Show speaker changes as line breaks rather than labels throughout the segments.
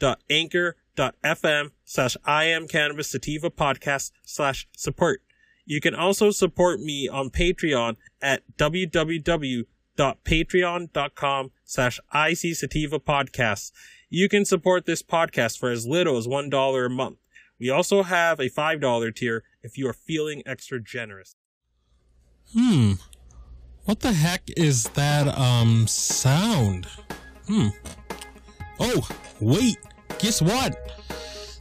www.anchor.fm slash I am cannabis sativa podcast slash support. You can also support me on Patreon at www.patreon.com slash IC Sativa Podcasts. You can support this podcast for as little as $1 a month. We also have a $5 tier if you are feeling extra generous.
Hmm. What the heck is that, um, sound? Hmm. Oh, wait. Guess what?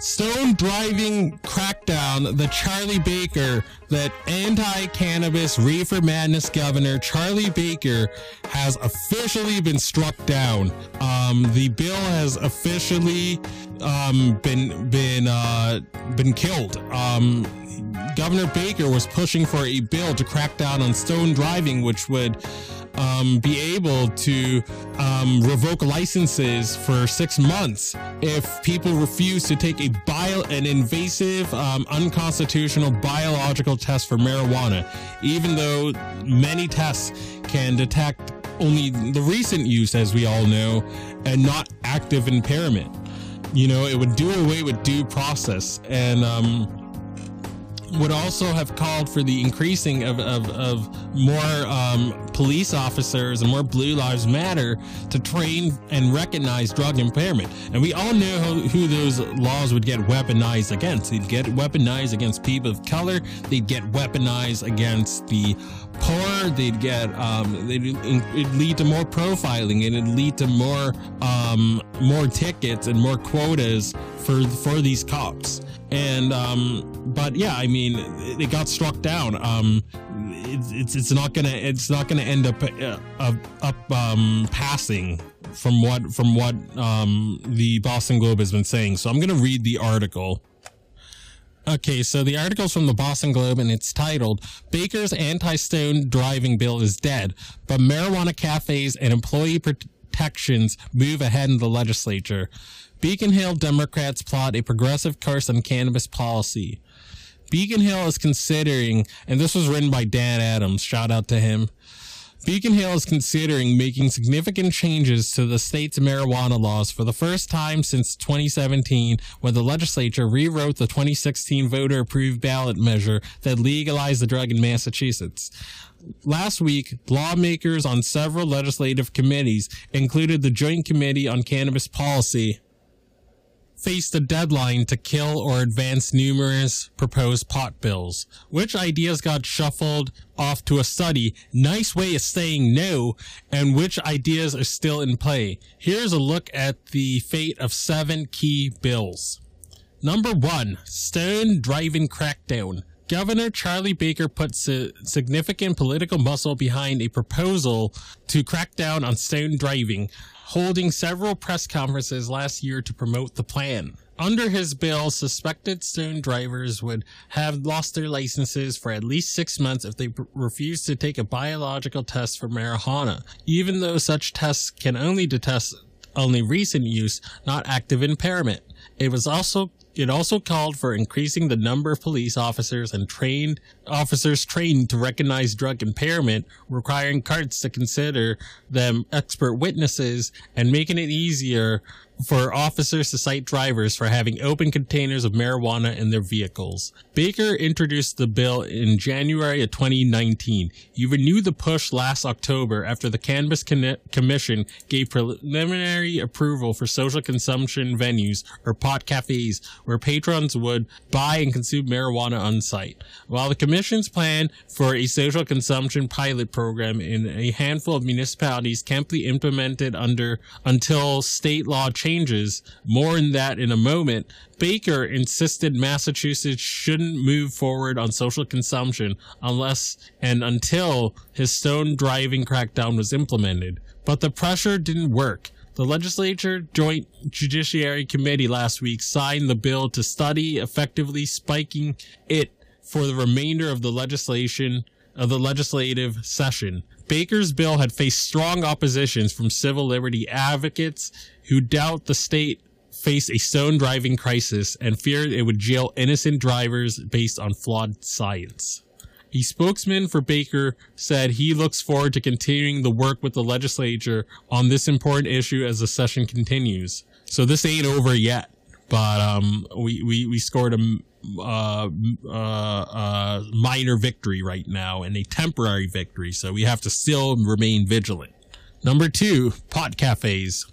Stone driving crackdown, the Charlie Baker, that anti cannabis reefer madness governor Charlie Baker has officially been struck down. Um, the bill has officially um, been been uh, been killed. Um, Governor Baker was pushing for a bill to crack down on stone driving, which would um, be able to um, revoke licenses for six months if people refuse to take a bio, an invasive, um, unconstitutional biological test for marijuana, even though many tests can detect only the recent use, as we all know, and not active impairment. You know, it would do away with due process and um, would also have called for the increasing of, of, of more um, police officers and more Blue Lives Matter to train and recognize drug impairment. And we all know who, who those laws would get weaponized against. They'd get weaponized against people of color, they'd get weaponized against the poor, they'd get, um, they'd, it'd lead to more profiling, and it'd lead to more, um, more tickets and more quotas for, for these cops. And um but yeah i mean it, it got struck down. Um it's, it's it's not gonna it's not gonna end up uh, up, up um passing from what from what um the boston globe has been saying. So i'm gonna read the article Okay, so the article's from the Boston Globe and it's titled Baker's Anti Stone Driving Bill is Dead, but Marijuana Cafes and Employee Protections Move Ahead in the Legislature. Beacon Hill Democrats plot a progressive course on cannabis policy. Beacon Hill is considering, and this was written by Dan Adams, shout out to him. Beacon Hill is considering making significant changes to the state's marijuana laws for the first time since 2017 when the legislature rewrote the 2016 voter approved ballot measure that legalized the drug in Massachusetts. Last week, lawmakers on several legislative committees included the Joint Committee on Cannabis Policy faced a deadline to kill or advance numerous proposed pot bills. Which ideas got shuffled off to a study? Nice way of saying no. And which ideas are still in play? Here's a look at the fate of seven key bills. Number one, Stone Driving Crackdown. Governor Charlie Baker put significant political muscle behind a proposal to crack down on stone driving, holding several press conferences last year to promote the plan. Under his bill, suspected stone drivers would have lost their licenses for at least six months if they refused to take a biological test for marijuana, even though such tests can only detect only recent use, not active impairment. It was also it also called for increasing the number of police officers and trained officers trained to recognize drug impairment, requiring carts to consider them expert witnesses and making it easier for officers to cite drivers for having open containers of marijuana in their vehicles. Baker introduced the bill in January of 2019. He renewed the push last October after the Cannabis Con- Commission gave preliminary approval for social consumption venues or pot cafes where patrons would buy and consume marijuana on site. While the Commission's plan for a social consumption pilot program in a handful of municipalities can't be implemented under until state law changes, more in that in a moment, Baker insisted Massachusetts shouldn't move forward on social consumption unless and until his stone driving crackdown was implemented. But the pressure didn't work. The legislature joint judiciary committee last week signed the bill to study effectively spiking it for the remainder of the legislation of the legislative session. Baker's bill had faced strong oppositions from civil liberty advocates who doubt the state face a stone driving crisis and feared it would jail innocent drivers based on flawed science. A spokesman for Baker said he looks forward to continuing the work with the legislature on this important issue as the session continues. So this ain't over yet, but um, we, we, we scored a uh, uh, uh, minor victory right now and a temporary victory, so we have to still remain vigilant. Number two, pot cafes.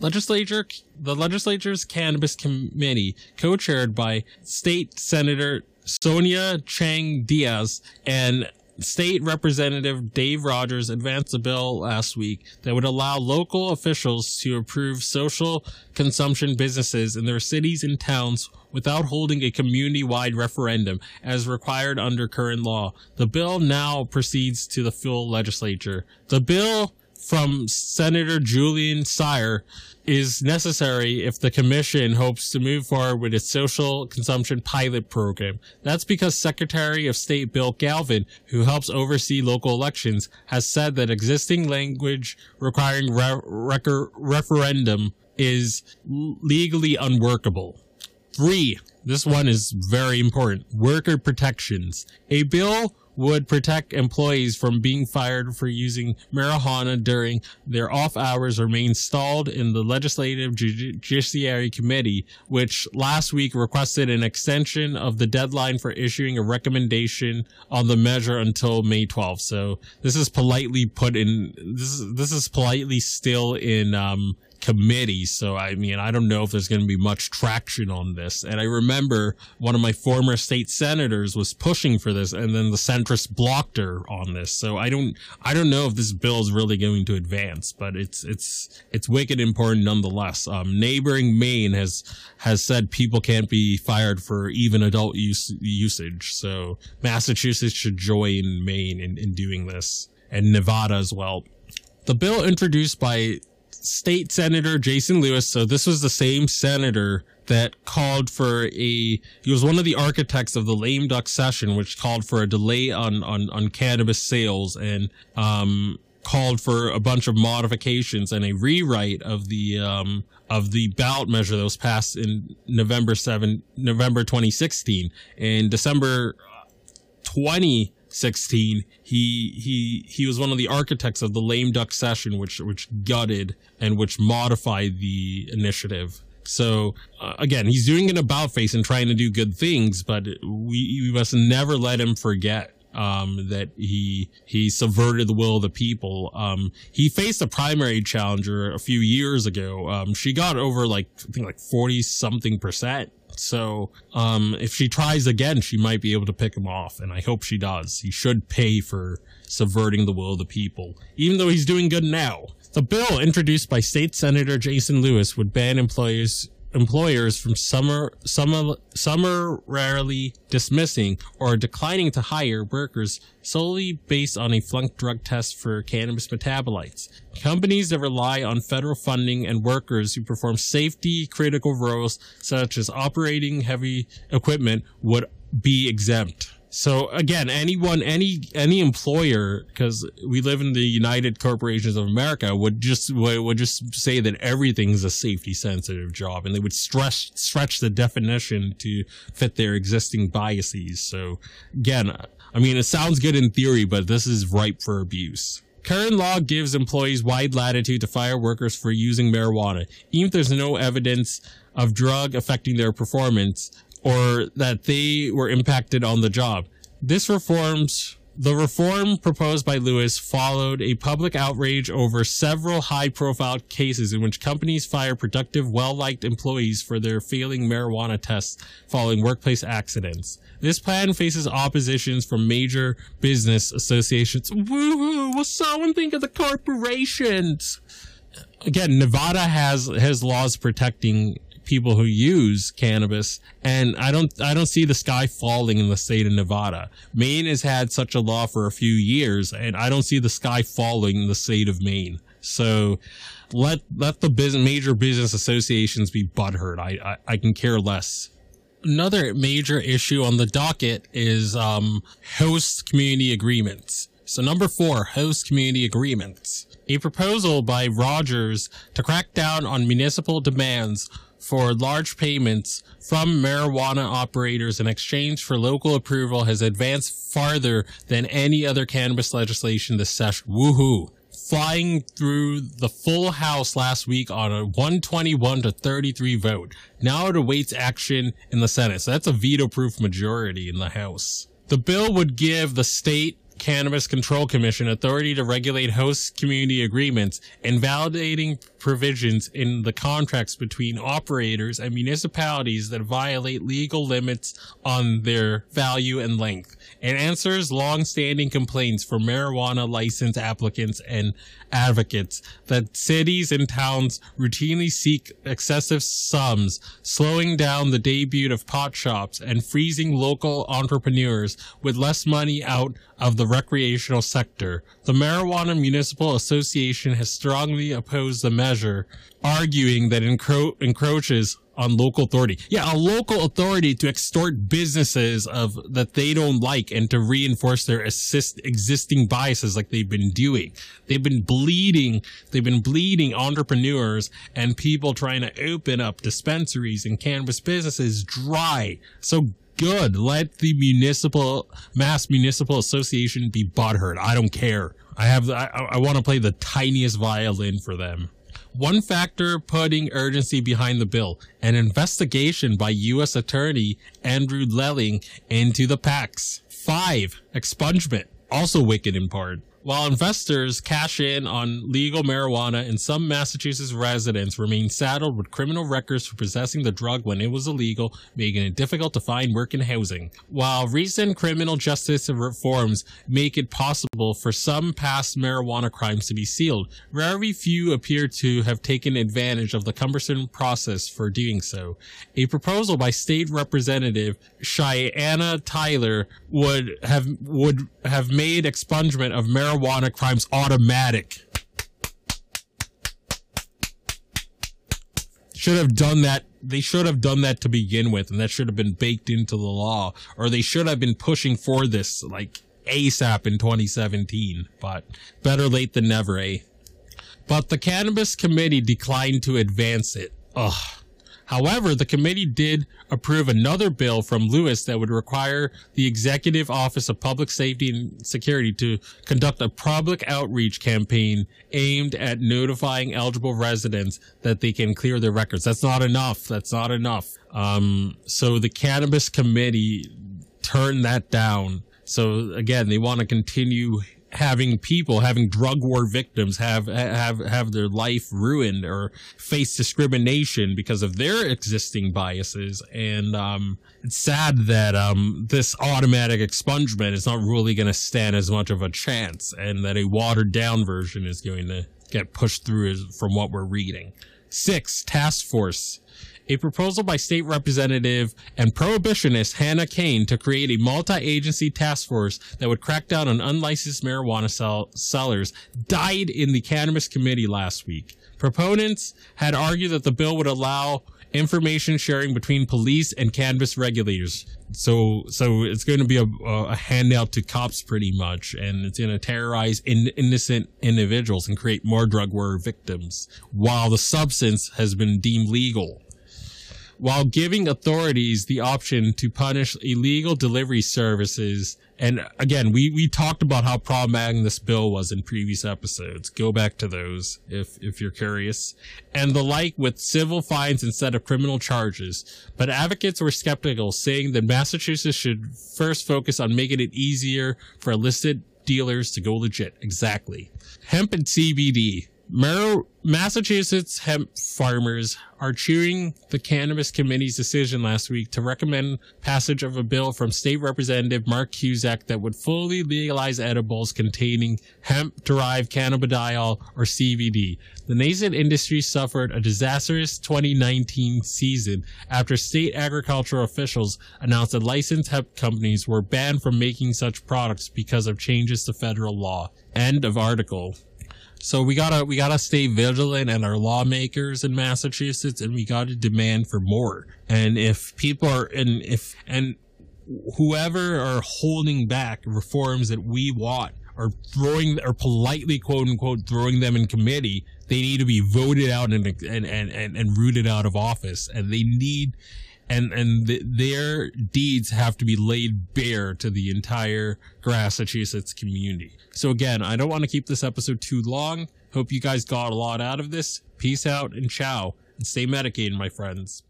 Legislature, the legislature's cannabis committee, co-chaired by State Senator Sonia Chang Diaz and State Representative Dave Rogers advanced a bill last week that would allow local officials to approve social consumption businesses in their cities and towns without holding a community-wide referendum as required under current law. The bill now proceeds to the full legislature. The bill from Senator Julian Cyr is necessary if the commission hopes to move forward with its social consumption pilot program. That's because Secretary of State Bill Galvin, who helps oversee local elections, has said that existing language requiring re- rec- referendum is legally unworkable. Three, this one is very important. Worker protections. A bill would protect employees from being fired for using marijuana during their off hours remain stalled in the Legislative Judiciary Committee, which last week requested an extension of the deadline for issuing a recommendation on the measure until May 12th. So this is politely put in, this is, this is politely still in, um, committee. So, I mean, I don't know if there's going to be much traction on this. And I remember one of my former state senators was pushing for this and then the centrist blocked her on this. So I don't, I don't know if this bill is really going to advance, but it's, it's, it's wicked important nonetheless. Um, neighboring Maine has, has said people can't be fired for even adult use, usage. So Massachusetts should join Maine in, in doing this and Nevada as well. The bill introduced by state senator Jason Lewis. So this was the same senator that called for a, he was one of the architects of the lame duck session, which called for a delay on, on, on cannabis sales and, um, called for a bunch of modifications and a rewrite of the, um, of the ballot measure that was passed in November 7, November 2016. In December 20, 16 he he he was one of the architects of the lame duck session which which gutted and which modified the initiative. So uh, again he's doing an about face and trying to do good things but we, we must never let him forget um, that he he subverted the will of the people. Um, he faced a primary challenger a few years ago. Um, she got over like I think like forty something percent so, um, if she tries again, she might be able to pick him off, and I hope she does. He should pay for subverting the will of the people, even though he's doing good now. The bill introduced by State Senator Jason Lewis would ban employers employers from summer, summer, summarily dismissing or declining to hire workers solely based on a flunked drug test for cannabis metabolites. Companies that rely on federal funding and workers who perform safety critical roles such as operating heavy equipment would be exempt. So again, anyone, any, any employer, because we live in the United Corporations of America, would just, would just say that everything is a safety sensitive job and they would stretch, stretch the definition to fit their existing biases. So again, I mean, it sounds good in theory, but this is ripe for abuse. Current law gives employees wide latitude to fire workers for using marijuana, even if there's no evidence of drug affecting their performance or that they were impacted on the job. This reforms the reform proposed by Lewis followed a public outrage over several high profile cases in which companies fire productive, well liked employees for their failing marijuana tests following workplace accidents. This plan faces oppositions from major business associations. Woohoo! Will someone think of the corporations? Again, Nevada has, has laws protecting people who use cannabis and I don't I don't see the sky falling in the state of Nevada. Maine has had such a law for a few years and I don't see the sky falling in the state of Maine. So let let the business, major business associations be butthurt. I, I I can care less another major issue on the docket is um, host community agreements. So number four, host community agreements. A proposal by Rogers to crack down on municipal demands for large payments from marijuana operators in exchange for local approval has advanced farther than any other cannabis legislation this session. Woohoo! Flying through the full House last week on a 121 to 33 vote. Now it awaits action in the Senate. So that's a veto proof majority in the House. The bill would give the state Cannabis Control Commission authority to regulate host community agreements, invalidating provisions in the contracts between operators and municipalities that violate legal limits on their value and length. and answers long-standing complaints from marijuana license applicants and advocates that cities and towns routinely seek excessive sums, slowing down the debut of pot shops and freezing local entrepreneurs with less money out of the recreational sector. The Marijuana Municipal Association has strongly opposed the measure, arguing that encro- encroaches on local authority. Yeah, a local authority to extort businesses of that they don't like and to reinforce their assist existing biases like they've been doing. They've been bleeding, they've been bleeding entrepreneurs and people trying to open up dispensaries and cannabis businesses dry. So good. Let the municipal mass municipal association be butthurt. I don't care. I have I, I want to play the tiniest violin for them. One factor putting urgency behind the bill, an investigation by U.S. Attorney Andrew Lelling into the PACs. Five, expungement, also wicked in part. While investors cash in on legal marijuana and some Massachusetts residents remain saddled with criminal records for possessing the drug when it was illegal, making it difficult to find work and housing. While recent criminal justice reforms make it possible for some past marijuana crimes to be sealed, very few appear to have taken advantage of the cumbersome process for doing so. A proposal by State Representative Chynah Tyler would have would have made expungement of marijuana marijuana crimes automatic. Should have done that. They should have done that to begin with, and that should have been baked into the law, or they should have been pushing for this like ASAP in 2017. But better late than never, eh? But the Cannabis Committee declined to advance it. Ugh. However, the committee did approve another bill from Lewis that would require the Executive Office of Public Safety and Security to conduct a public outreach campaign aimed at notifying eligible residents that they can clear their records. That's not enough. That's not enough. Um, so the Cannabis Committee turned that down. So again, they want to continue having people having drug war victims have have have their life ruined or face discrimination because of their existing biases. And um, it's sad that um, this automatic expungement is not really going to stand as much of a chance and that a watered down version is going to get pushed through from what we're reading. Six task force a proposal by state representative and prohibitionist Hannah Kane to create a multi-agency task force that would crack down on unlicensed marijuana sell- sellers died in the cannabis committee last week. Proponents had argued that the bill would allow information sharing between police and cannabis regulators. So, so it's going to be a, a handout to cops pretty much, and it's going to terrorize in, innocent individuals and create more drug war victims while the substance has been deemed legal. While giving authorities the option to punish illegal delivery services. And again, we, we talked about how problematic this bill was in previous episodes. Go back to those if, if you're curious. And the like with civil fines instead of criminal charges. But advocates were skeptical, saying that Massachusetts should first focus on making it easier for illicit dealers to go legit. Exactly. Hemp and CBD. Massachusetts hemp farmers are cheering the Cannabis Committee's decision last week to recommend passage of a bill from State Representative Mark Cusack that would fully legalize edibles containing hemp-derived cannabidiol or CBD. The nascent industry suffered a disastrous 2019 season after state agricultural officials announced that licensed hemp companies were banned from making such products because of changes to federal law. End of article. So we gotta we gotta stay vigilant and our lawmakers in Massachusetts, and we gotta demand for more. And if people are and if and whoever are holding back reforms that we want or throwing or politely quote unquote throwing them in committee, they need to be voted out and and and and, and rooted out of office, and they need and and th- their deeds have to be laid bare to the entire Massachusetts community. So again, I don't want to keep this episode too long. Hope you guys got a lot out of this. Peace out and ciao, and stay medicated, my friends.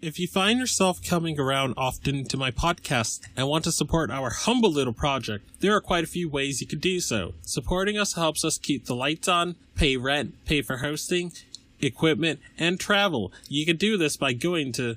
If you find yourself coming around often to my podcast and want to support our humble little project, there are quite a few ways you could do so. Supporting us helps us keep the lights on, pay rent, pay for hosting, equipment, and travel. You can do this by going to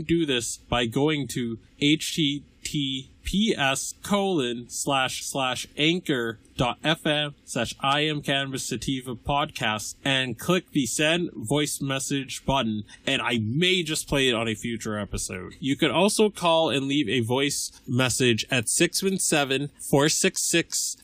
do this by going to https colon slash slash anchor dot fm slash I am Cannabis Sativa podcast and click the send voice message button and I may just play it on a future episode. You can also call and leave a voice message at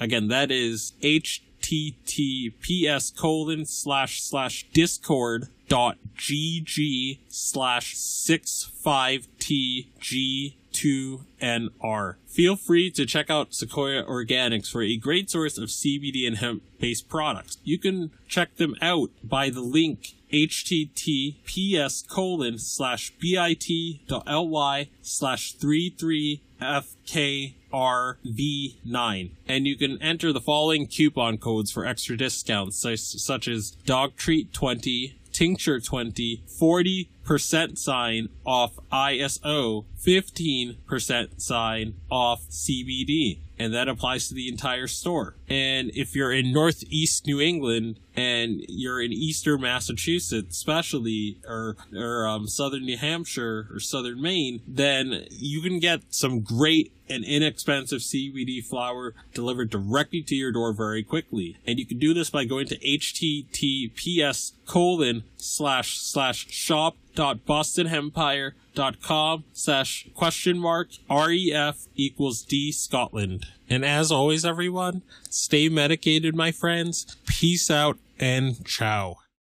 again that is https colon slash slash discord dot gg slash six five tg 2NR. Feel free to check out Sequoia Organics for a great source of CBD and hemp based products. You can check them out by the link https colon slash bit.ly slash 33fkrv9 and you can enter the following coupon codes for extra discounts such, such as dog treat 20 tincture 20 40% sign off iso 15% sign off cbd and that applies to the entire store. And if you're in northeast New England and you're in eastern Massachusetts, especially, or, or um, southern New Hampshire or southern Maine, then you can get some great and inexpensive CBD flower delivered directly to your door very quickly. And you can do this by going to https colon slash slash shop dot dot com slash question mark ref equals d scotland. And as always everyone stay medicated my friends. Peace out and ciao